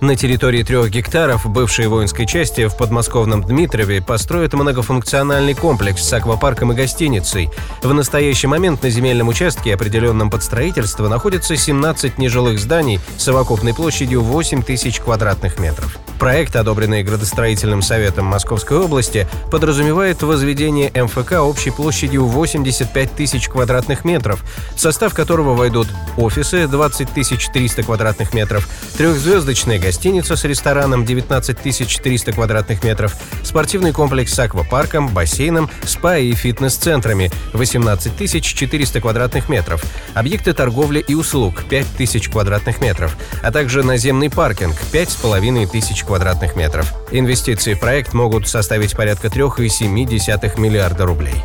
на территории трех гектаров бывшей воинской части в подмосковном Дмитрове построят многофункциональный комплекс с аквапарком и гостиницей. В настоящий момент на земельном участке, определенном под строительство, находится 17 нежилых зданий с совокупной площадью 8 тысяч квадратных метров. Проект, одобренный градостроительным советом Московской области, подразумевает возведение МФК общей площадью 85 тысяч квадратных метров, в состав которого войдут офисы 20 300 квадратных метров, трехзвездочная гостиница с рестораном 19 300 квадратных метров, спортивный комплекс с аквапарком, бассейном, спа и фитнес-центрами 18 400 квадратных метров, объекты торговли и услуг 5 тысяч квадратных метров, а также наземный паркинг 5,5 тысяч квадратных метров. Инвестиции в проект могут составить порядка 3,7 миллиарда рублей.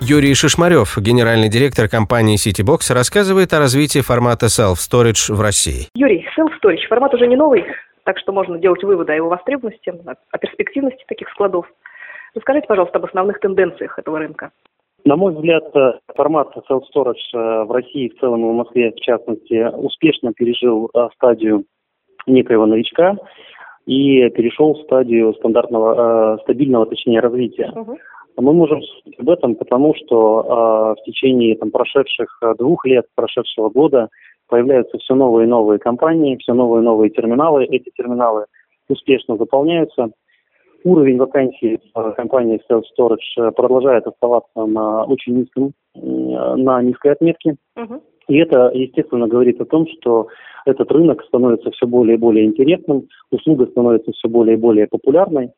Юрий Шишмарев, генеральный директор компании CityBox, рассказывает о развитии формата Self-Storage в России. Юрий, Self-Storage формат уже не новый, так что можно делать выводы о его востребованности, о перспективности таких складов. Расскажите, пожалуйста, об основных тенденциях этого рынка. На мой взгляд, формат self-storage э, в России, в целом и в Москве, в частности, успешно пережил э, стадию некоего новичка и перешел в стадию стандартного, э, стабильного, точнее, развития. Угу. Мы можем судить об этом, потому что э, в течение там, прошедших э, двух лет, прошедшего года появляются все новые и новые компании, все новые и новые терминалы. Эти терминалы успешно заполняются. Уровень вакансий в компании Self Storage э, продолжает оставаться на очень низком, э, на низкой отметке. Uh-huh. И это, естественно, говорит о том, что этот рынок становится все более и более интересным, услуга становится все более и более популярной.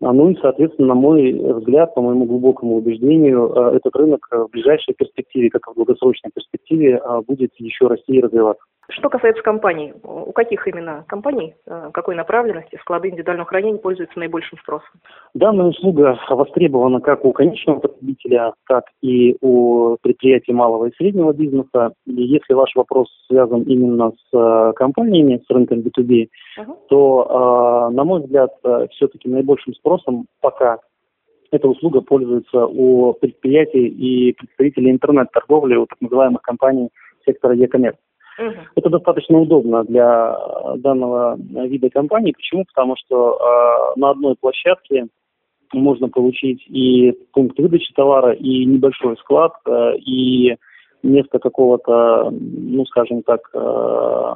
А, ну и, соответственно, на мой взгляд, по моему глубокому убеждению, э, этот рынок в ближайшей перспективе, как и в долгосрочной перспективе, а, будет еще расти и развиваться. Что касается компаний, у каких именно компаний, э, какой направленности склады индивидуального хранения пользуются наибольшим спросом? Данная услуга востребована как у конечного потребителя, так и у предприятий малого и среднего бизнеса. И если ваш вопрос связан именно с э, компаниями, с рынком B2B, uh-huh. то, э, на мой взгляд, все-таки наибольшим спросом пока эта услуга пользуется у предприятий и представителей интернет-торговли, у так называемых компаний сектора e-commerce. Угу. Это достаточно удобно для данного вида компании. Почему? Потому что э, на одной площадке можно получить и пункт выдачи товара, и небольшой склад, э, и место какого-то, ну, скажем так, э,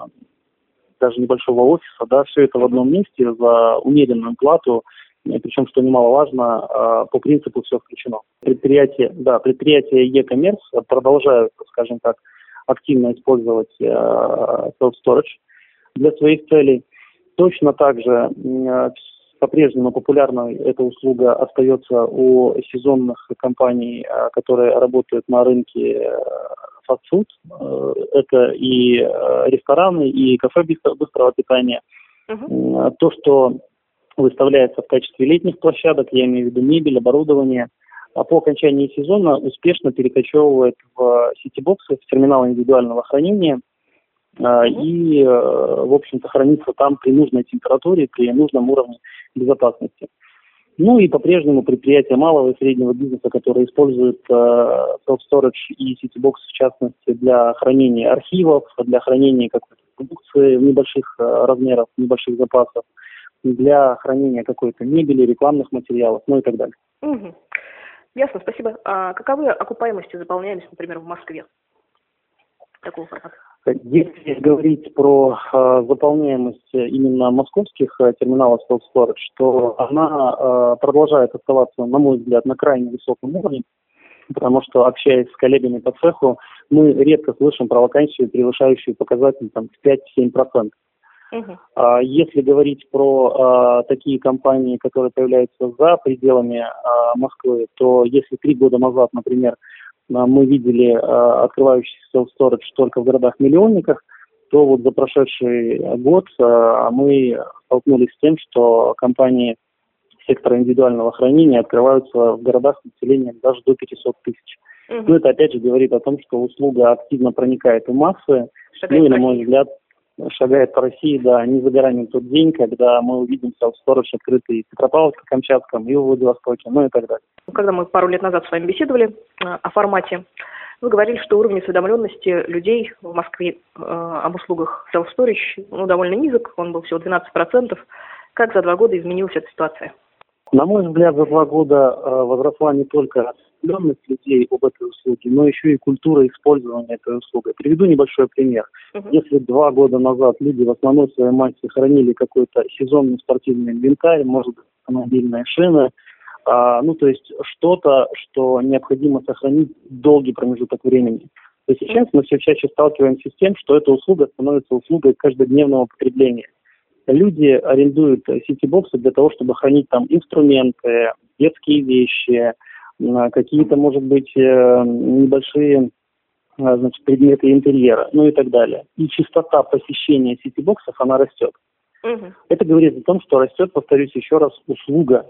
даже небольшого офиса, да, все это в одном месте за умеренную плату, причем, что немаловажно, э, по принципу все включено. Предприятия, да, предприятия e-commerce продолжают, скажем так, активно использовать э, self-storage для своих целей. Точно так же э, по-прежнему популярной эта услуга остается у сезонных компаний, э, которые работают на рынке фастфуд. Это и рестораны, и кафе быстрого питания. Uh-huh. То, что выставляется в качестве летних площадок, я имею в виду мебель, оборудование, по окончании сезона успешно перекочевывает в сетибоксы, в терминал индивидуального хранения а, и, э, в общем-то, хранится там при нужной температуре, при нужном уровне безопасности. Ну и по-прежнему предприятия малого и среднего бизнеса, которые используют э, self-storage и CityBox в частности для хранения архивов, для хранения какой-то продукции небольших э, размерах, небольших запасов, для хранения какой-то мебели, рекламных материалов, ну и так далее. Угу. Ясно, спасибо. А каковы окупаемости заполняемость, например, в Москве? Такого формата. Если говорить про э, заполняемость именно московских э, терминалов self-storage, то она э, продолжает оставаться, на мой взгляд, на крайне высоком уровне, потому что, общаясь с коллегами по цеху, мы редко слышим про вакансию, превышающую показатель там, в 5-7%. Uh-huh. Если говорить про а, такие компании, которые появляются за пределами а, Москвы, то если три года назад, например, мы видели открывающийся self-storage только в городах-миллионниках, то вот за прошедший год мы столкнулись с тем, что компании сектора индивидуального хранения открываются в городах с населением даже до 500 тысяч. Угу. Ну, это опять же говорит о том, что услуга активно проникает в массы. Шагает ну и, на мой взгляд, шагает по России, да, не за горами тот день, когда мы увидим self-storage открытый в Петропавловске-Камчатском и в Владивостоке, ну и так далее. Когда мы пару лет назад с вами беседовали э, о формате, вы говорили, что уровень осведомленности людей в Москве э, об услугах self-storage ну, довольно низок, он был всего 12%. Как за два года изменилась эта ситуация? На мой взгляд, за два года э, возросла не только осведомленность людей об этой услуге, но еще и культура использования этой услуги. Приведу небольшой пример. Uh-huh. Если два года назад люди в основной своей массе хранили какой-то сезонный спортивный инвентарь, может быть, автомобильные шины, а, ну, то есть что-то, что необходимо сохранить долгий промежуток времени. То сейчас мы все чаще сталкиваемся с тем, что эта услуга становится услугой каждодневного потребления люди арендуют сити-боксы для того, чтобы хранить там инструменты, детские вещи, какие-то, может быть, э, небольшие а, значит, предметы интерьера, ну и так далее. И частота посещения сити-боксов, она растет. Угу. Это говорит о том, что растет, повторюсь еще раз, услуга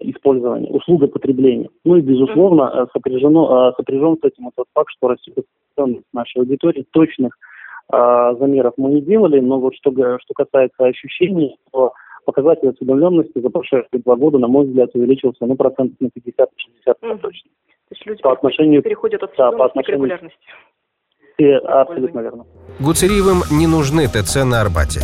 использования, услуга потребления. Ну и, безусловно, угу. сопряжено, сопряжен с этим тот факт, что растет нашей аудитории точных а, замеров мы не делали, но вот что, что касается ощущений, то показатель осведомленности за прошедшие два года, на мой взгляд, увеличился ну, процентов на 50-60 угу. точно. То есть люди по отношению, переходят от да, по отношению, к регулярности. Абсолютно верно. Гуцериевым не нужны ТЦ на Арбате.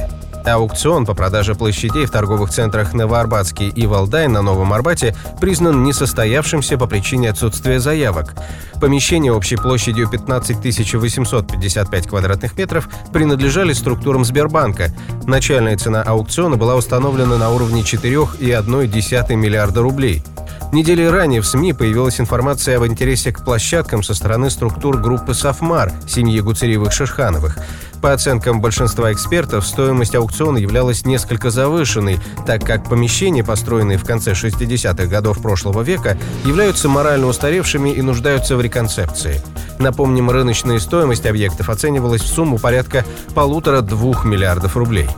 Аукцион по продаже площадей в торговых центрах Новоарбатский и Валдай на Новом Арбате признан несостоявшимся по причине отсутствия заявок. Помещения общей площадью 15 855 квадратных метров принадлежали структурам Сбербанка. Начальная цена аукциона была установлена на уровне 4,1 миллиарда рублей. Недели ранее в СМИ появилась информация об интересе к площадкам со стороны структур группы «Софмар» семьи Гуцериевых-Шишхановых. По оценкам большинства экспертов, стоимость аукциона являлась несколько завышенной, так как помещения, построенные в конце 60-х годов прошлого века, являются морально устаревшими и нуждаются в реконцепции. Напомним, рыночная стоимость объектов оценивалась в сумму порядка полутора-двух миллиардов рублей.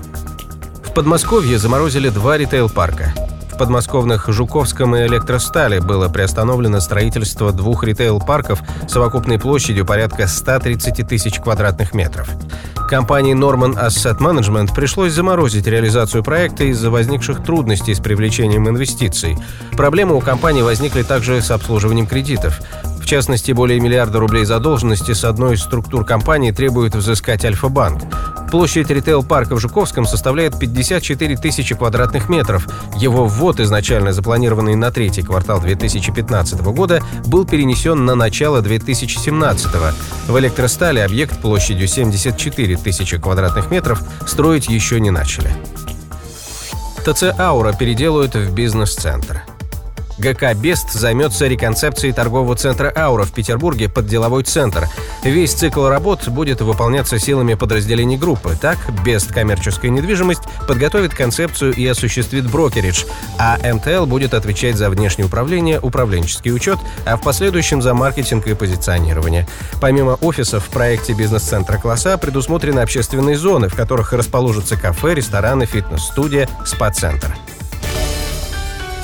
В Подмосковье заморозили два ритейл-парка подмосковных Жуковском и Электростале было приостановлено строительство двух ритейл-парков совокупной площадью порядка 130 тысяч квадратных метров. Компании Norman Asset Management пришлось заморозить реализацию проекта из-за возникших трудностей с привлечением инвестиций. Проблемы у компании возникли также с обслуживанием кредитов. Частности, более миллиарда рублей задолженности с одной из структур компании требует взыскать Альфа-банк. Площадь ритейл-парка в Жуковском составляет 54 тысячи квадратных метров. Его ввод, изначально запланированный на третий квартал 2015 года, был перенесен на начало 2017 В электростале объект площадью 74 тысячи квадратных метров строить еще не начали. ТЦ «Аура» переделают в бизнес-центр. ГК «Бест» займется реконцепцией торгового центра «Аура» в Петербурге под деловой центр. Весь цикл работ будет выполняться силами подразделений группы. Так, «Бест» коммерческая недвижимость подготовит концепцию и осуществит брокеридж, а МТЛ будет отвечать за внешнее управление, управленческий учет, а в последующем за маркетинг и позиционирование. Помимо офисов в проекте бизнес-центра класса предусмотрены общественные зоны, в которых расположатся кафе, рестораны, фитнес-студия, спа-центр.